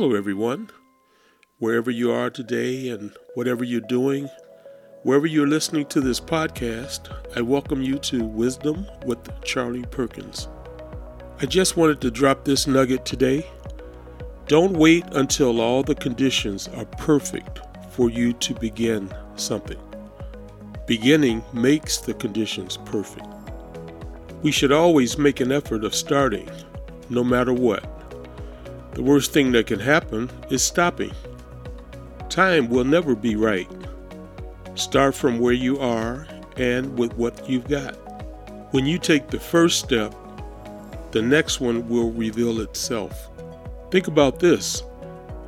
Hello, everyone. Wherever you are today and whatever you're doing, wherever you're listening to this podcast, I welcome you to Wisdom with Charlie Perkins. I just wanted to drop this nugget today. Don't wait until all the conditions are perfect for you to begin something. Beginning makes the conditions perfect. We should always make an effort of starting, no matter what. The worst thing that can happen is stopping. Time will never be right. Start from where you are and with what you've got. When you take the first step, the next one will reveal itself. Think about this.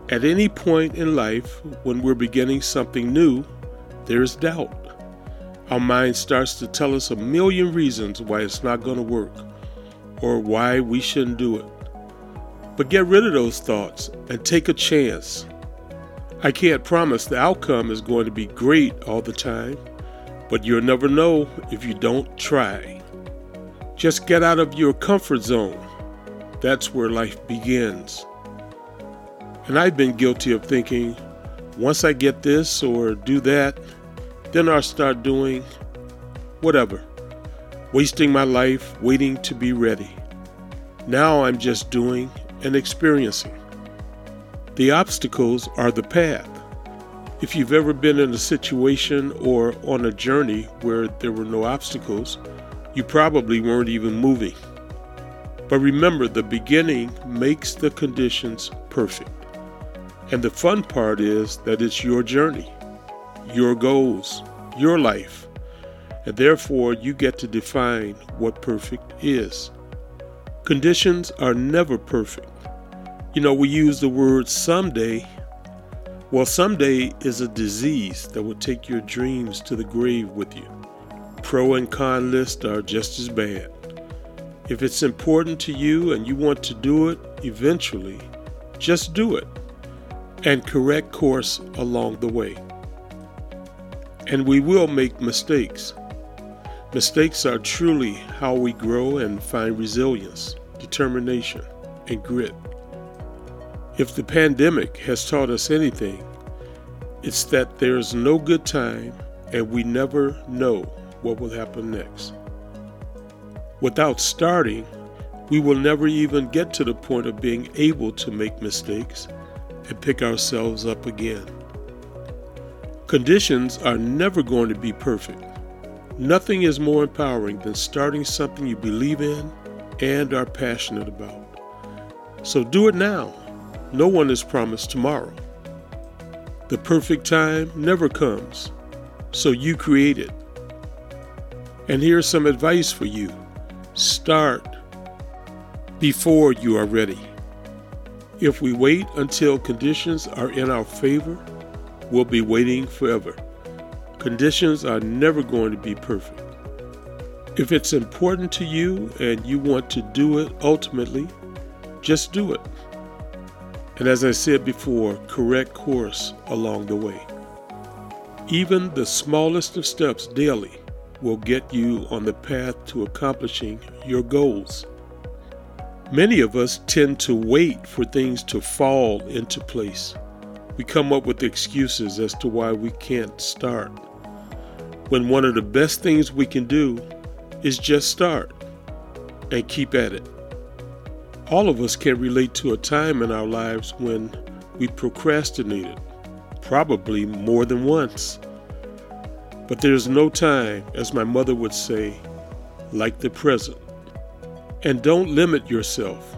At any point in life, when we're beginning something new, there's doubt. Our mind starts to tell us a million reasons why it's not going to work or why we shouldn't do it. But get rid of those thoughts and take a chance. I can't promise the outcome is going to be great all the time, but you'll never know if you don't try. Just get out of your comfort zone. That's where life begins. And I've been guilty of thinking, once I get this or do that, then I'll start doing whatever, wasting my life waiting to be ready. Now I'm just doing and experiencing. The obstacles are the path. If you've ever been in a situation or on a journey where there were no obstacles, you probably weren't even moving. But remember, the beginning makes the conditions perfect. And the fun part is that it's your journey, your goals, your life. And therefore, you get to define what perfect is. Conditions are never perfect. You know, we use the word someday. Well, someday is a disease that will take your dreams to the grave with you. Pro and con lists are just as bad. If it's important to you and you want to do it eventually, just do it and correct course along the way. And we will make mistakes. Mistakes are truly how we grow and find resilience, determination, and grit. If the pandemic has taught us anything, it's that there's no good time and we never know what will happen next. Without starting, we will never even get to the point of being able to make mistakes and pick ourselves up again. Conditions are never going to be perfect. Nothing is more empowering than starting something you believe in and are passionate about. So do it now. No one is promised tomorrow. The perfect time never comes, so you create it. And here's some advice for you start before you are ready. If we wait until conditions are in our favor, we'll be waiting forever. Conditions are never going to be perfect. If it's important to you and you want to do it ultimately, just do it. And as I said before, correct course along the way. Even the smallest of steps daily will get you on the path to accomplishing your goals. Many of us tend to wait for things to fall into place. We come up with excuses as to why we can't start. When one of the best things we can do is just start and keep at it. All of us can relate to a time in our lives when we procrastinated, probably more than once. But there's no time, as my mother would say, like the present. And don't limit yourself.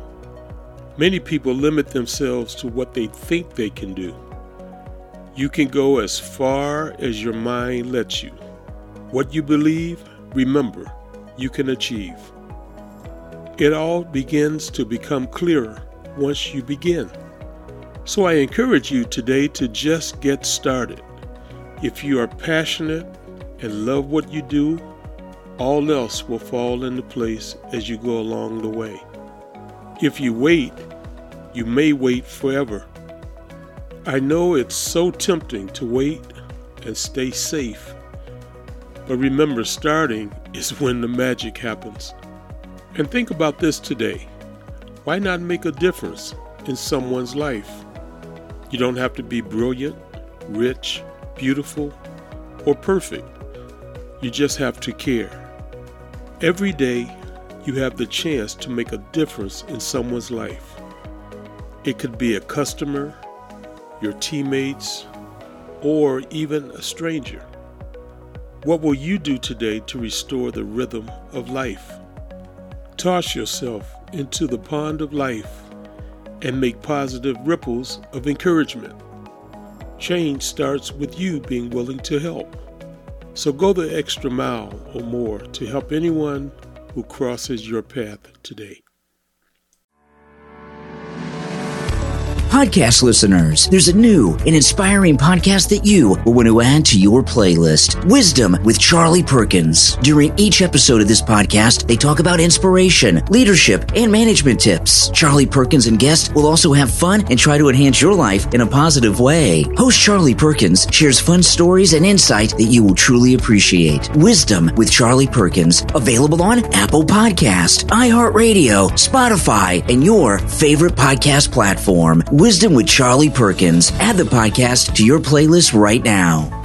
Many people limit themselves to what they think they can do. You can go as far as your mind lets you. What you believe, remember, you can achieve. It all begins to become clearer once you begin. So I encourage you today to just get started. If you are passionate and love what you do, all else will fall into place as you go along the way. If you wait, you may wait forever. I know it's so tempting to wait and stay safe, but remember, starting is when the magic happens. And think about this today why not make a difference in someone's life? You don't have to be brilliant, rich, beautiful, or perfect. You just have to care. Every day, you have the chance to make a difference in someone's life. It could be a customer, your teammates, or even a stranger. What will you do today to restore the rhythm of life? Toss yourself into the pond of life and make positive ripples of encouragement. Change starts with you being willing to help. So go the extra mile or more to help anyone who crosses your path today. Podcast listeners. There's a new and inspiring podcast that you will want to add to your playlist Wisdom with Charlie Perkins. During each episode of this podcast, they talk about inspiration, leadership, and management tips. Charlie Perkins and guests will also have fun and try to enhance your life in a positive way. Host Charlie Perkins shares fun stories and insight that you will truly appreciate. Wisdom with Charlie Perkins, available on Apple Podcast, iHeartRadio, Spotify, and your favorite podcast platform. Wisdom with Charlie Perkins. Add the podcast to your playlist right now.